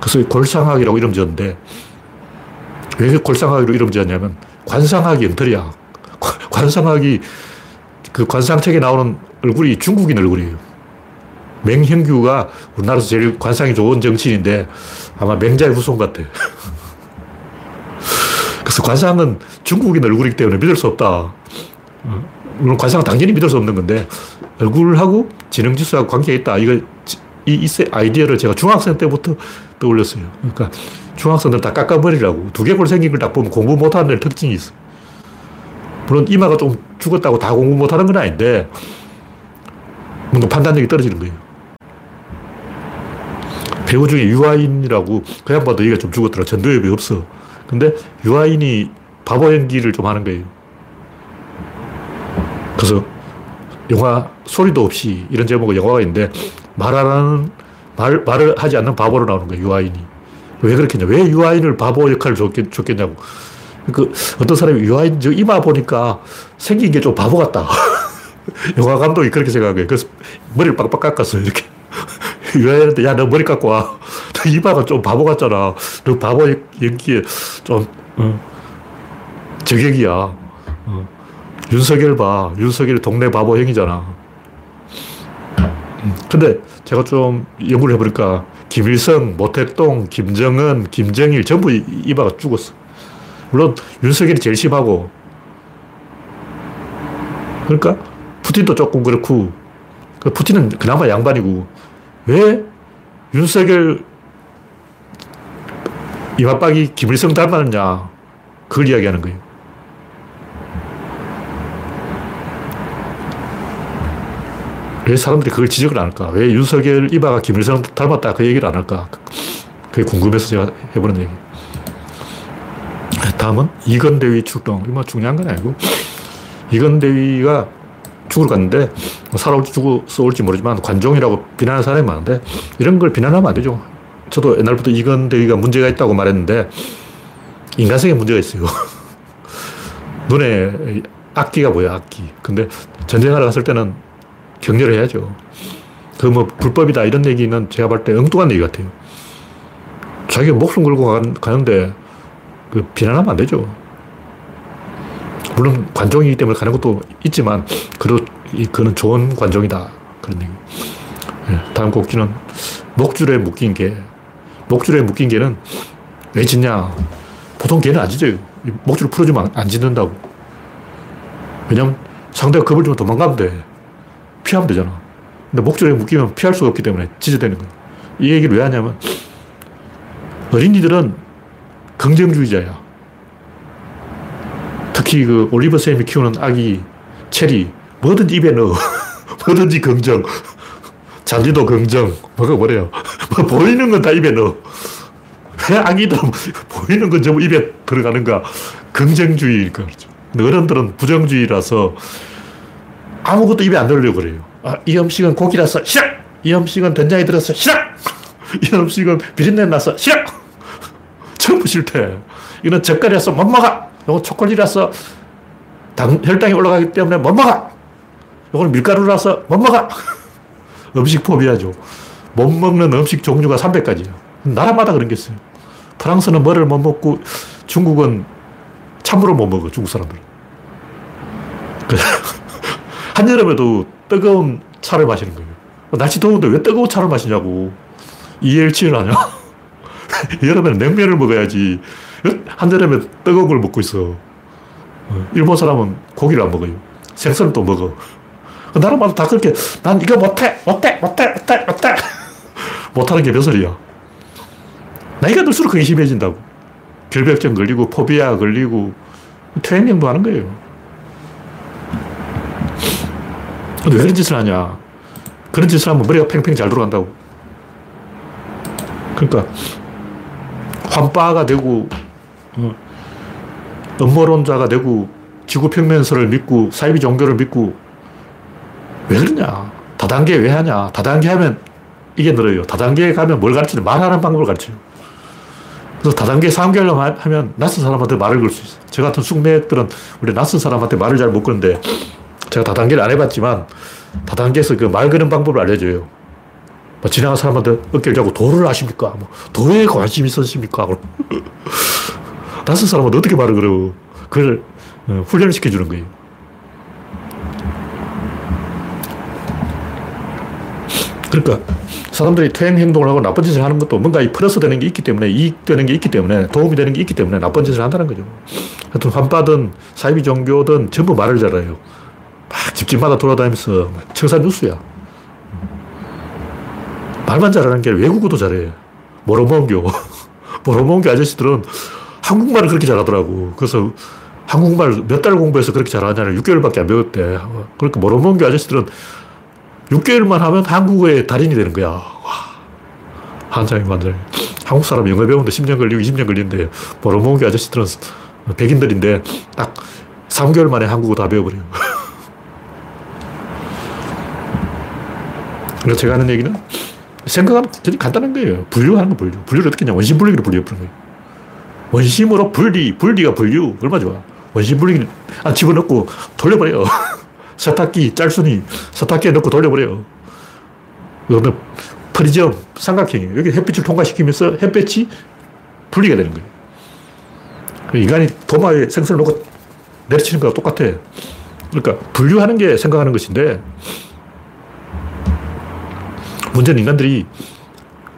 그래서 골상학이라고 이름 지었는데 왜 골상학으로 이름 지었냐면 관상학이 엉터리야. 관상학이 그 관상책에 나오는 얼굴이 중국인 얼굴이에요. 맹형규가 우리나라에서 제일 관상이 좋은 정치인인데 아마 맹자의 후손 같아. [LAUGHS] 그래서 관상은 중국인 얼굴이기 때문에 믿을 수 없다. 물론 관상은 당연히 믿을 수 없는 건데 얼굴하고 지능지수하고 관계가 있다. 이거 이, 이 아이디어를 제가 중학생 때부터 떠올렸어요. 그러니까 중학생들 다 깎아버리라고. 두개골 생긴 걸 딱 보면 공부 못하는 애 특징이 있어. 물론 이마가 좀 죽었다고 다 공부 못하는 건 아닌데 뭔가 판단력이 떨어지는 거예요. 배우 중에 유아인이라고 그 양반도 얘기가 좀 죽었더라. 전도엽이 없어. 근데 유아인이 바보 연기를 좀 하는 거예요. 그래서 영화 소리도 없이 이런 제목의 영화가 있는데 말하는 말, 말을 하지 않는 바보로 나오는 거예요. 유아인이. 왜 그렇겠냐. 왜 유아인을 바보 역할을 줬겠, 줬겠냐고. 그 어떤 사람이 유아인 저 이마 보니까 생긴 게 좀 바보 같다. [LAUGHS] 영화 감독이 그렇게 생각해. 그래서 머리를 빡빡 깎았어. 이렇게. [LAUGHS] 유아인한테 야, 너 머리 깎고 와. 너 이마가 좀 바보 같잖아. 너 바보 연기에 좀, 어, 저격이야. 어. 윤석열 봐. 윤석열 동네 바보 형이잖아. 음, 근데 제가 좀 연구를 해보니까 김일성, 모택동, 김정은, 김정일 전부 이마가 죽었어. 물론 윤석열이 제일 심하고 그러니까 푸틴도 조금 그렇고 그 푸틴은 그나마 양반이고 왜 윤석열 이마박이 김일성 닮았느냐 그걸 이야기하는 거예요. 왜 사람들이 그걸 지적을 안 할까? 왜 윤석열 이마가 김일성 닮았다 그 얘기를 안 할까? 그게 궁금해서 제가 해보는 얘기. 다음은 이건대위 출동. 이뭐 중요한 건 아니고 이건대위가 죽으러 갔는데 뭐 살아올지 죽어서 올지 모르지만 관종이라고 비난하는 사람이 많은데 이런 걸 비난하면 안 되죠. 저도 옛날부터 이건대위가 문제가 있다고 말했는데 인간성에 문제가 있어요. [LAUGHS] 눈에 악기가 뭐야, 악기. 근데 전쟁하러 갔을 때는 격려를 해야죠. 그 뭐 불법이다 이런 얘기는 제가 볼 때 엉뚱한 얘기 같아요. 자기가 목숨 걸고 가는데 그 비난하면 안 되죠. 물론 관종이기 때문에 가는 것도 있지만 그래도 그는 좋은 관종이다. 그런 얘기. 네, 다음 곡지는 목줄에 묶인 개. 목줄에 묶인 개는 왜 짖냐? 보통 개는 안 짖어요. 목줄을 풀어주면 안 짖는다고. 왜냐면 상대가 겁을 주면 도망가면 돼. 피하면 되잖아. 근데 목줄에 묶이면 피할 수가 없기 때문에 짖어대는 거야. 이 얘기를 왜 하냐면 어린이들은 긍정주의자야. 특히 그 올리버 쌤이 키우는 아기 체리 뭐든지 입에 넣어. [LAUGHS] 뭐든지 긍정. 잔디도 긍정. 먹어버려요. 뭐 보이는 건 다 입에 넣어. 왜 아기들은 보이는 건 전부 입에 들어가는가? 긍정주의니까 그렇죠. 근데 어른들은 부정주의라서 아무것도 입에 안 넣으려고 그래요. 아, 이 음식은 고기라서 싫어! 이 음식은 된장이 들어서 싫어! [LAUGHS] 이 음식은 비린내 나서 싫어! [LAUGHS] 전부 싫대. 이거는 젓갈이라서 못 먹어! 이건 초콜릿이라서 당, 혈당이 올라가기 때문에 못 먹어! 이건 밀가루라서 못 먹어! [LAUGHS] 음식 포비아죠. 못 먹는 음식 종류가 300가지야. 나라마다 그런 게 있어요. 프랑스는 뭐를 못 먹고 중국은 참으로 못 먹어, 중국 사람들은. [LAUGHS] 한여름에도 뜨거운 차를 마시는 거예요. 날씨 더운데 왜 뜨거운 차를 마시냐고. 이해일치를 하냐? [LAUGHS] 여름에는 냉면을 먹어야지. 한여름에 뜨거운 걸 먹고 있어. 일본 사람은 고기를 안 먹어요. 생선은 또 먹어. 나라마다 다 그렇게, 난 이거 못해, 못해, 못해, 못해, 못해. [LAUGHS] 못하는 게 몇 소리야. 나이가 들수록 그게 심해진다고. 결벽증 걸리고, 포비아 걸리고, 퇴행령도 하는 거예요. 왜 그런 짓을 하냐. 그런 짓을 하면 머리가 팽팽 잘 돌아간다고. 그러니까, 환빠가 되고, 어, 음모론자가 되고, 지구 평면설을 믿고, 사이비 종교를 믿고, 왜 그러냐. 다단계 왜 하냐. 다단계 하면 이게 늘어요. 다단계에 가면 뭘 가르치냐. 말하는 방법을 가르쳐요. 그래서 다단계 3개월 하면 낯선 사람한테 말을 걸 수 있어요. 저 같은 숙매들은 원래 낯선 사람한테 말을 잘 못 거는데 제가 다단계를 안 해봤지만 다단계에서 그 말 거는 방법을 알려줘요. 뭐 지나간 사람한테 어깨를 잡고 도를 아십니까? 뭐 도에 관심 있으십니까? [LAUGHS] 낯선 사람한테 어떻게 말을 걸어? 그걸 어, 훈련을 시켜주는 거예요. 그러니까 사람들이 퇴행 행동을 하고 나쁜 짓을 하는 것도 뭔가 플러스 되는 게 있기 때문에 이익 되는 게 있기 때문에 도움이 되는 게 있기 때문에 나쁜 짓을 한다는 거죠. 하여튼 환빠든 사이비 종교든 전부 말을 잘해요. 막 집집마다 돌아다니면서 청산 뉴스야. 말만 잘하는 게 외국어도 잘해. 모로몬교. 모로몬교 [LAUGHS] 아저씨들은 한국말을 그렇게 잘하더라고. 그래서 한국말 몇 달 공부해서 그렇게 잘하냐면 6개월밖에 안 배웠대. 그러니까 모로몬교 아저씨들은 6개월만 하면 한국어의 달인이 되는 거야. 와. 한장이 만장. 한국 사람 영어 배우는데 10년 걸리고 20년 걸리는데 모로몬교 아저씨들은 백인들인데 딱 3개월 만에 한국어 다 배워버려요. [LAUGHS] 그래서 제가 하는 얘기는 생각하면 간단한 거예요. 분류하는 거 분류. 분류를 어떻게 하냐. 원심 분리기를 분류해버리는 거예요. 원심으로 분리, 분리가 분류. 얼마 좋아. 원심 분리기 안 집어넣고 돌려버려요. [LAUGHS] 세탁기, 짤순이, 세탁기에 넣고 돌려버려요. 이거는 프리즘, 삼각형이에요. 여기 햇빛을 통과시키면서 햇빛이 분리가 되는 거예요. 인간이 도마에 생선을 놓고 내리치는 거랑 똑같아. 그러니까 분류하는 게 생각하는 것인데 문제는 인간들이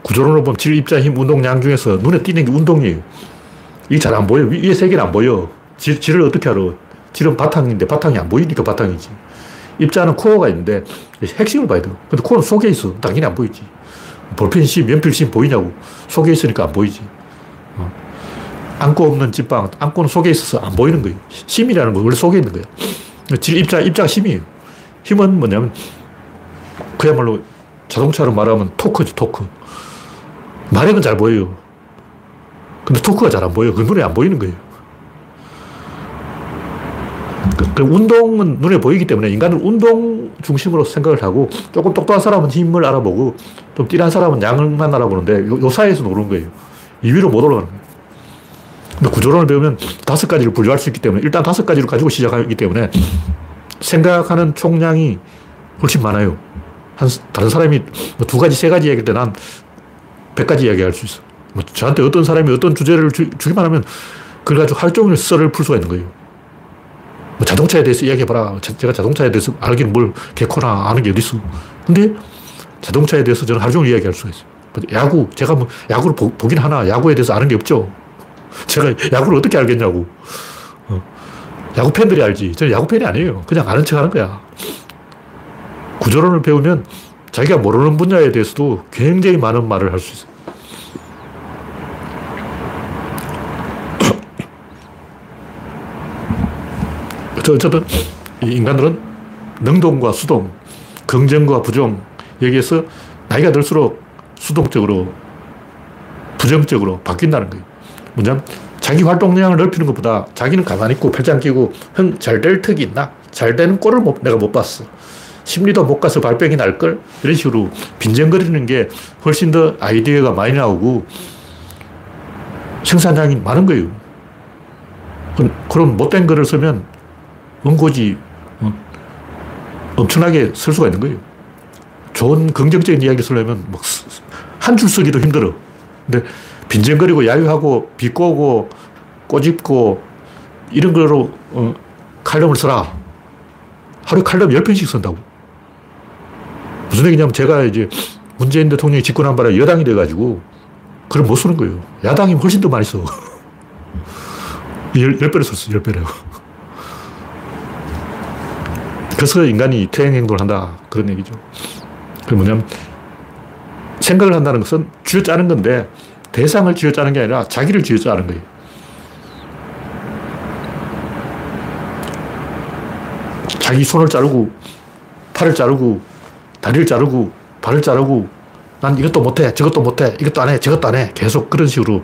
구조론으로 보면 질, 입자, 힘, 운동, 양 중에서 눈에 띄는 게 운동이에요. 이게 잘 안 보여. 위에 세 개는 안 보여. 질, 질을 어떻게 알아? 질은 바탕인데 바탕이 안 보이니까 바탕이지. 입자는 코어가 있는데 핵심을 봐야 돼요. 근데 코어는 속에 있어. 당연히 안 보이지. 볼펜 심, 연필 심 보이냐고. 속에 있으니까 안 보이지. 어. 안고 없는 찐빵, 안고는 속에 있어서 안 보이는 거예요. 심이라는 건 원래 속에 있는 거예요. 질, 입자, 입자가 힘이에요. 힘은 뭐냐면 그야말로 자동차로 말하면 토크지, 토크. 말에는 잘 보여요. 근데 토크가 잘 안 보여요. 그 눈에 안 보이는 거예요. 그, 그 운동은 눈에 보이기 때문에 인간은 운동 중심으로 생각을 하고 조금 똑똑한 사람은 힘을 알아보고 좀 띠란 사람은 양만 알아보는데 요, 요 사이에서 노는 거예요. 이 위로 못 올라가는 거예요. 근데 구조론을 배우면 다섯 가지를 분류할 수 있기 때문에 일단 다섯 가지를 가지고 시작하기 때문에 생각하는 총량이 훨씬 많아요. 한, 다른 사람이 뭐 두 가지, 세 가지 얘기할 때 난 백 가지 이야기할 수 있어. 뭐 저한테 어떤 사람이 어떤 주제를 주, 기만 하면 그걸 가지고 하루 종일 썰을 풀 수가 있는 거예요. 뭐 자동차에 대해서 이야기해봐라. 제가 자동차에 대해서 알기는 뭘 개코나 아는 게 어딨어. 근데 자동차에 대해서 저는 하루 종일 이야기할 수가 있어요. 뭐 야구, 제가 뭐 야구를 보, 긴 하나 야구에 대해서 아는 게 없죠. [LAUGHS] 제가 야구를 어떻게 알겠냐고. 어. 야구 팬들이 알지. 저는 야구 팬이 아니에요. 그냥 아는 척 하는 거야. 구조론을 배우면 자기가 모르는 분야에 대해서도 굉장히 많은 말을 할 수 있어요. 어쨌든 인간들은 능동과 수동, 긍정과 부정, 여기에서 나이가 들수록 수동적으로, 부정적으로 바뀐다는 거예요. 뭐냐면 자기 활동량을 넓히는 것보다 자기는 가만히 있고 팔짱 끼고 형잘될 턱이 있나? 잘 되는 꼴을 못, 내가 못 봤어. 심리도 못 가서 발병이 날걸? 이런 식으로 빈정거리는 게 훨씬 더 아이디어가 많이 나오고 생산량이 많은 거예요. 그런 못된 글을 쓰면 원고지 어, 엄청나게 쓸 수가 있는 거예요. 좋은 긍정적인 이야기 쓰려면 한 줄 쓰기도 힘들어. 근데 빈정거리고 야유하고 비꼬고 꼬집고 이런 거로 어, 칼럼을 써라. 하루에 칼럼 10편씩 쓴다고. 무슨 얘기냐면 제가 이제 문재인 대통령이 집권한 바람에 여당이 돼가지고 그걸 못 쓰는 거예요. 야당이 훨씬 더 많이 써. [LAUGHS] 10, 10배를 썼어, 10배를. 그래서 인간이 퇴행 행동을 한다. 그런 얘기죠. 그 뭐냐면 생각을 한다는 것은 쥐어 짜는 건데 대상을 쥐어 짜는 게 아니라 자기를 쥐어 짜는 거예요. 자기 손을 자르고, 팔을 자르고, 다리를 자르고, 발을 자르고, 난 이것도 못해, 저것도 못해, 이것도 안 해, 저것도 안 해. 계속 그런 식으로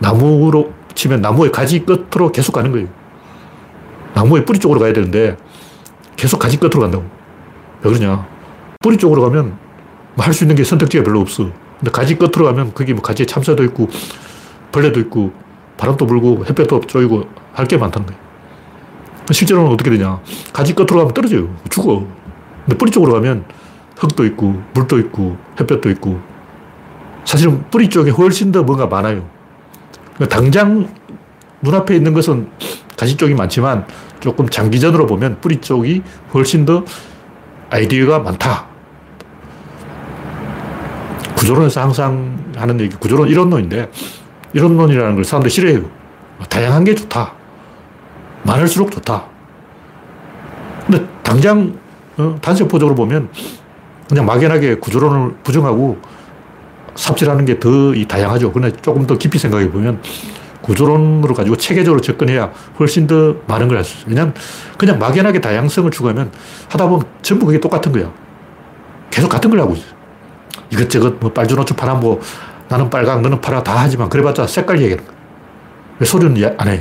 나무로 치면 나무의 가지 끝으로 계속 가는 거예요. 나무의 뿌리 쪽으로 가야 되는데 계속 가지 끝으로 간다고. 왜 그러냐. 뿌리 쪽으로 가면 뭐 할 수 있는 게 선택지가 별로 없어. 근데 가지 끝으로 가면 거기 뭐 가지에 참새도 있고 벌레도 있고 바람도 불고 햇볕도 쪼이고 할 게 많다는 거예요. 실제로는 어떻게 되냐. 가지 끝으로 가면 떨어져요. 죽어. 근데 뿌리 쪽으로 가면 흙도 있고 물도 있고 햇볕도 있고 사실은 뿌리 쪽에 훨씬 더 뭔가 많아요. 그러니까 당장 눈앞에 있는 것은 가시 쪽이 많지만 조금 장기전으로 보면 뿌리 쪽이 훨씬 더 아이디어가 많다. 구조론에서 항상 하는 얘기, 구조론 이론론인데, 이론론이라는 걸 사람들이 싫어해요. 다양한 게 좋다. 많을수록 좋다. 근데 당장 어, 단세포적으로 보면 그냥 막연하게 구조론을 부정하고 삽질하는 게 더 다양하죠. 그러나 조금 더 깊이 생각해 보면 구조론으로 가지고 체계적으로 접근해야 훨씬 더 많은 걸 할 수 있어요. 왜냐면 그냥 막연하게 다양성을 추구하면 하다 보면 전부 그게 똑같은 거야. 계속 같은 걸 하고 있어. 이것저것 뭐 빨주노초 파란 뭐 나는 빨강 너는 파라 다 하지만 그래봤자 색깔 얘기하는 거야. 왜 소리는 안 해?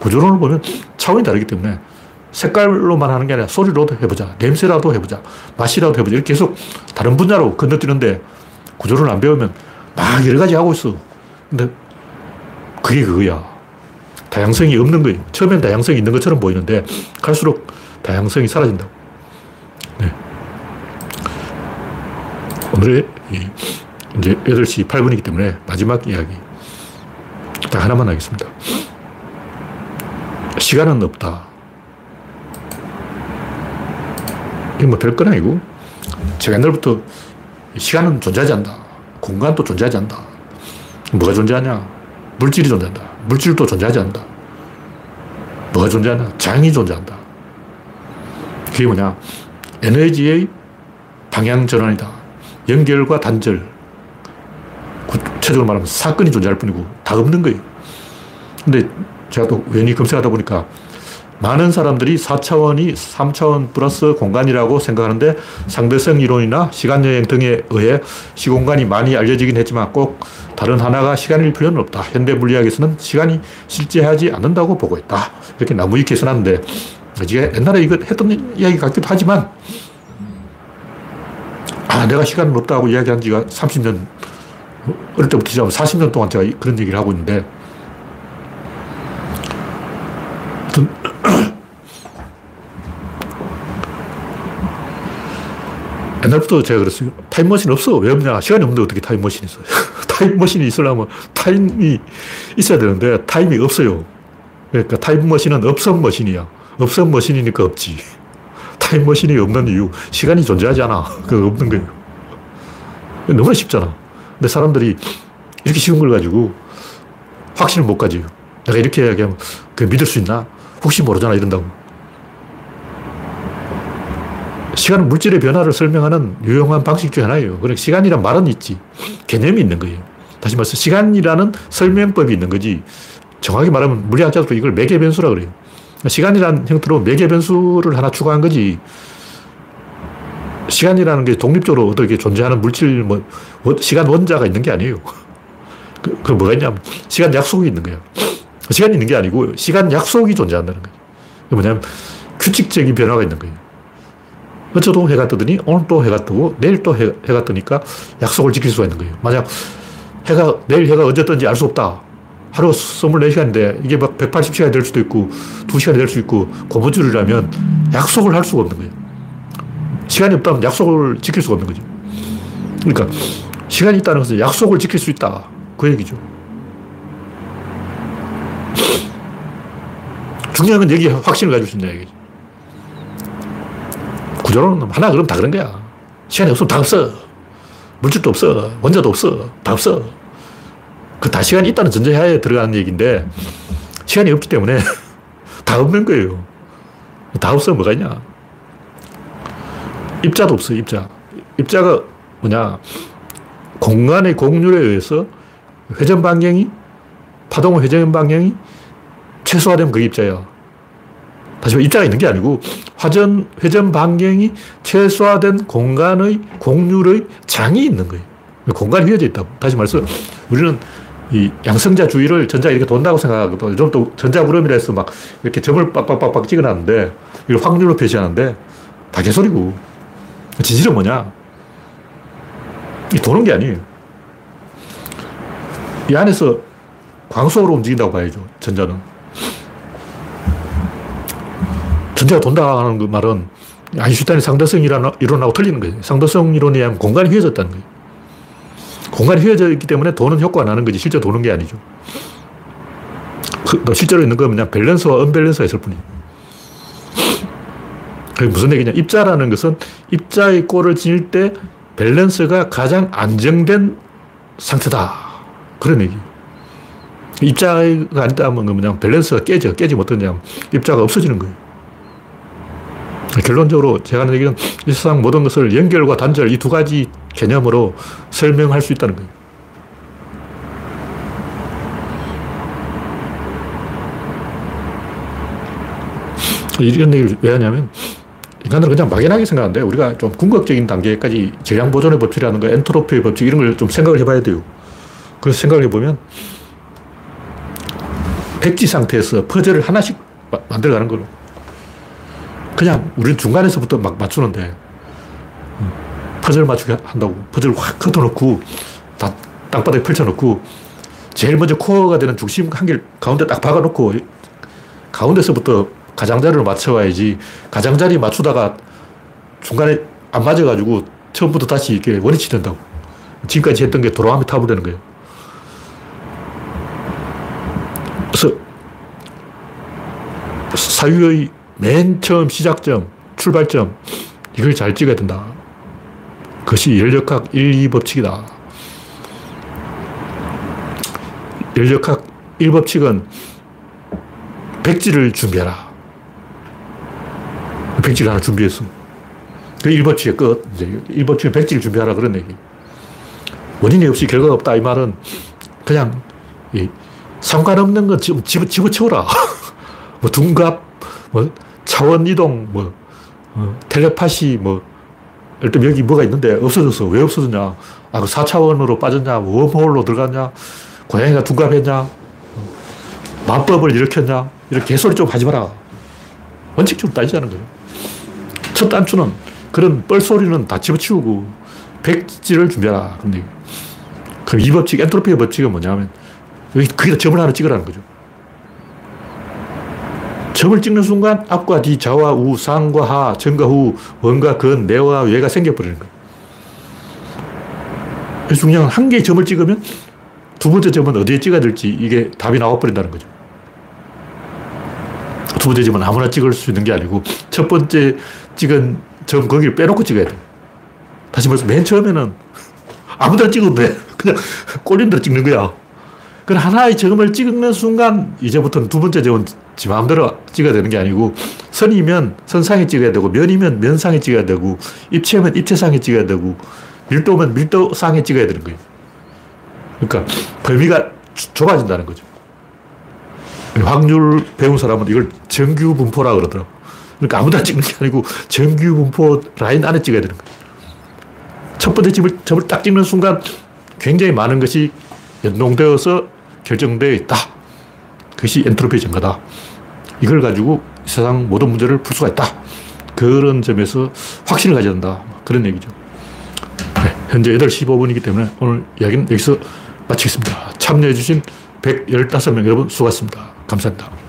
구조론을 보면 차원이 다르기 때문에 색깔로만 하는 게 아니라 소리로도 해보자. 냄새라도 해보자. 맛이라도 해보자. 이렇게 계속 다른 분야로 건너뛰는데 구조를 안 배우면 막 여러 가지 하고 있어. 근데 그게 그거야. 다양성이 없는 거예요. 처음엔 다양성이 있는 것처럼 보이는데 갈수록 다양성이 사라진다고. 네. 오늘의 이제 8시 8분이기 때문에 마지막 이야기. 딱 하나만 하겠습니다. 시간은 없다. 이게 뭐 별건 아니고, 제가 옛날부터 시간은 존재하지 않는다. 공간도 존재하지 않는다. 뭐가 존재하냐? 물질이 존재한다. 물질도 존재하지 않는다. 뭐가 존재하냐? 장이 존재한다. 그게 뭐냐? 에너지의 방향 전환이다. 연결과 단절. 구체적으로 말하면 사건이 존재할 뿐이고 다 없는 거예요. 근데 제가 또 우연히 검색하다 보니까 많은 사람들이 4차원이 3차원 플러스 공간이라고 생각하는데 상대성 이론이나 시간여행 등에 의해 시공간이 많이 알려지긴 했지만 꼭 다른 하나가 시간일 필요는 없다. 현대 물리학에서는 시간이 실제하지 않는다고 보고 있다. 이렇게 나무위키에 써놨는데 제가 옛날에 이거 했던 이야기 같기도 하지만 아, 내가 시간은 없다고 이야기한 지가 30년, 어릴 때부터 시작 40년 동안 제가 그런 얘기를 하고 있는데 옛날부터 제가 그랬어요. 타임머신 없어. 왜 없냐? 시간이 없는데 어떻게 타임머신이 있어. [LAUGHS] 타임머신이 있으려면 타임이 있어야 되는데 타임이 없어요. 그러니까 타임머신은 없선 머신이야. 없선 머신이니까 없지. [LAUGHS] 타임머신이 없는 이유, 시간이 존재하지 않아. 그 없는 거예요. 너무나 쉽잖아. 근데 사람들이 이렇게 쉬운 걸 가지고 확신을 못 가져요. 내가 이렇게 이야기하면 그 믿을 수 있나? 혹시 모르잖아, 이런다고. 시간은 물질의 변화를 설명하는 유용한 방식 중 하나예요. 그러니까 시간이란 말은 있지. 개념이 있는 거예요. 다시 말해서 시간이라는 설명법이 있는 거지. 정확히 말하면 물리학자도 이걸 매개 변수라 그래요. 시간이라는 형태로 매개 변수를 하나 추가한 거지. 시간이라는 게 독립적으로 어떻게 존재하는 물질, 뭐, 시간 원자가 있는 게 아니에요. [LAUGHS] 그, 그 뭐가 있냐면, 시간 약속이 있는 거예요. 시간이 있는 게 아니고, 시간 약속이 존재한다는 거예요. 뭐냐면, 규칙적인 변화가 있는 거예요. 어제도 해가 뜨더니 오늘 또 해가 뜨고 내일 또 해, 가 뜨니까 약속을 지킬 수가 있는 거예요. 만약 해가, 내일 해가 언제 뜬지 알 수 없다. 하루 24시간인데 이게 막 180시간이 될 수도 있고 2시간이 될 수 있고 고무줄이라면 약속을 할 수가 없는 거예요. 시간이 없다면 약속을 지킬 수가 없는 거죠. 그러니까 시간이 있다는 것은 약속을 지킬 수 있다. 그 얘기죠. 중요한 건 여기 확신을 가지고 있는 얘기죠. 구조론은 하나 그럼 다 그런 거야. 시간이 없으면 다 없어. 물질도 없어. 원자도 없어. 다 없어. 그 다 시간이 있다는 전제하에 들어가는 얘기인데 시간이 없기 때문에 [LAUGHS] 다 없는 거예요. 다 없으면 뭐가 있냐. 입자도 없어, 입자. 입자가 뭐냐. 공간의 공률에 의해서 회전 방향이, 파동의 회전 방향이 최소화되면 그게 입자야. 다시 말해 입자가 있는 게 아니고 화전, 회전 반경이 최소화된 공간의 공률의 장이 있는 거예요. 공간이 휘어져 있다고. 다시 말해서 우리는 이 양성자 주위를 전자 이렇게 돈다고 생각하거든. 요즘 또 전자구름이라 해서 막 이렇게 점을 빡빡빡빡 찍어놨는데 이걸 확률로 표시하는데 다 개소리고. 진실은 뭐냐? 이 도는 게 아니에요. 이 안에서 광속으로 움직인다고 봐야죠. 전자는. 전자가 돈다는 그 말은 아인슈타인의 상대성 이론하고 틀리는 거예요. 상대성 이론에 의하면 공간이 휘어졌다는 거예요. 공간이 휘어져 있기 때문에 도는 효과가 나는 거지 실제 도는 게 아니죠. 그, 실제로 있는 건 그냥 밸런스와 언밸런스가 있을 뿐이에요. 그게 무슨 얘기냐. 입자라는 것은 입자의 꼴을 지닐 때 밸런스가 가장 안정된 상태다. 그런 얘기. 입자가 아니다 면 그냥 밸런스가 깨져. 깨지면 어떠냐. 입자가 없어지는 거예요. 결론적으로 제가 하는 얘기는 이 세상 모든 것을 연결과 단절 이 두 가지 개념으로 설명할 수 있다는 거예요. 이런 얘기를 왜 하냐면 인간들은 그냥 막연하게 생각하는데 우리가 좀 궁극적인 단계까지 재량 보존의 법칙이라는 거, 엔트로피의 법칙 이런 걸 좀 생각을 해봐야 돼요. 그래서 생각을 해보면 백지 상태에서 퍼즐을 하나씩 만들어가는 거로 그냥 우리는 중간에서부터 막 맞추는데 음, 퍼즐 맞추게 한다고 퍼즐 확 걷어놓고 다 땅바닥에 펼쳐놓고 제일 먼저 코어가 되는 중심 한 개 가운데 딱 박아놓고 가운데서부터 가장자리를 맞춰와야지 가장자리 맞추다가 중간에 안 맞아가지고 처음부터 다시 이렇게 원위치 된다고. 지금까지 했던 게 돌아가며 타버리는 거예요. 그래서 사유의 맨 처음 시작점, 출발점, 이걸 잘 찍어야 된다. 그것이 연력학 1, 2법칙이다. 연력학 1법칙은 백지를 준비해라. 백지를 하나 준비했어. 그 1법칙의 끝. 이제 1법칙은 백지를 준비하라 그런 얘기. 원인이 없이 결과가 없다. 이 말은 그냥 상관없는 건 집어, 집어치워라. [LAUGHS] 뭐 둔갑, 뭐 차원 이동, 뭐, 어, 텔레파시, 뭐, 일단 여기 뭐가 있는데 없어졌어. 왜 없어졌냐? 아, 그 4차원으로 빠졌냐? 뭐 웜홀로 들어갔냐? 고양이가 둔갑했냐? 마법을 일으켰냐? 이렇게 개소리 좀 하지 마라. 원칙적으로 따지자는 거예요. 첫 단추는 그런 뻘소리는 다 집어치우고 백지를 준비하라. 근데 그럼 이 법칙, 엔트로피의 법칙은 뭐냐면 여기 거기다 점을 하나 찍으라는 거죠. 점을 찍는 순간 앞과 뒤, 좌와 우, 상과 하, 전과 후, 원과 근, 내와 외가 생겨버리는 거예요. 그래서 중요한 건한 개의 점을 찍으면 두 번째 점은 어디에 찍어야 될지 이게 답이 나와버린다는 거죠. 두 번째 점은 아무나 찍을 수 있는 게 아니고 첫 번째 찍은 점 거기를 빼놓고 찍어야 돼. 다시 말해서 맨 처음에는 아무데나 찍어도 돼. 그냥 [LAUGHS] 꼴린 대로 찍는 거야. 그 하나의 점을 찍는 순간 이제부터는 두 번째 점은 지 마음대로 찍어야 되는 게 아니고 선이면 선상에 찍어야 되고 면이면 면상에 찍어야 되고 입체면 입체상에 찍어야 되고 밀도면 밀도상에 찍어야 되는 거예요. 그러니까 범위가 좁아진다는 거죠. 확률 배운 사람은 이걸 정규 분포라 그러더라고. 그러니까 아무데나 찍는 게 아니고 정규 분포 라인 안에 찍어야 되는 거예요. 첫 번째 점을, 점을 딱 찍는 순간 굉장히 많은 것이 연동되어서 결정되어 있다. 그것이 엔트로피 증가다. 이걸 가지고 세상 모든 문제를 풀 수가 있다. 그런 점에서 확신을 가져야 된다. 그런 얘기죠. 네, 현재 8시 15분이기 때문에 오늘 이야기는 여기서 마치겠습니다. 참여해주신 115명 여러분 수고하셨습니다. 감사합니다.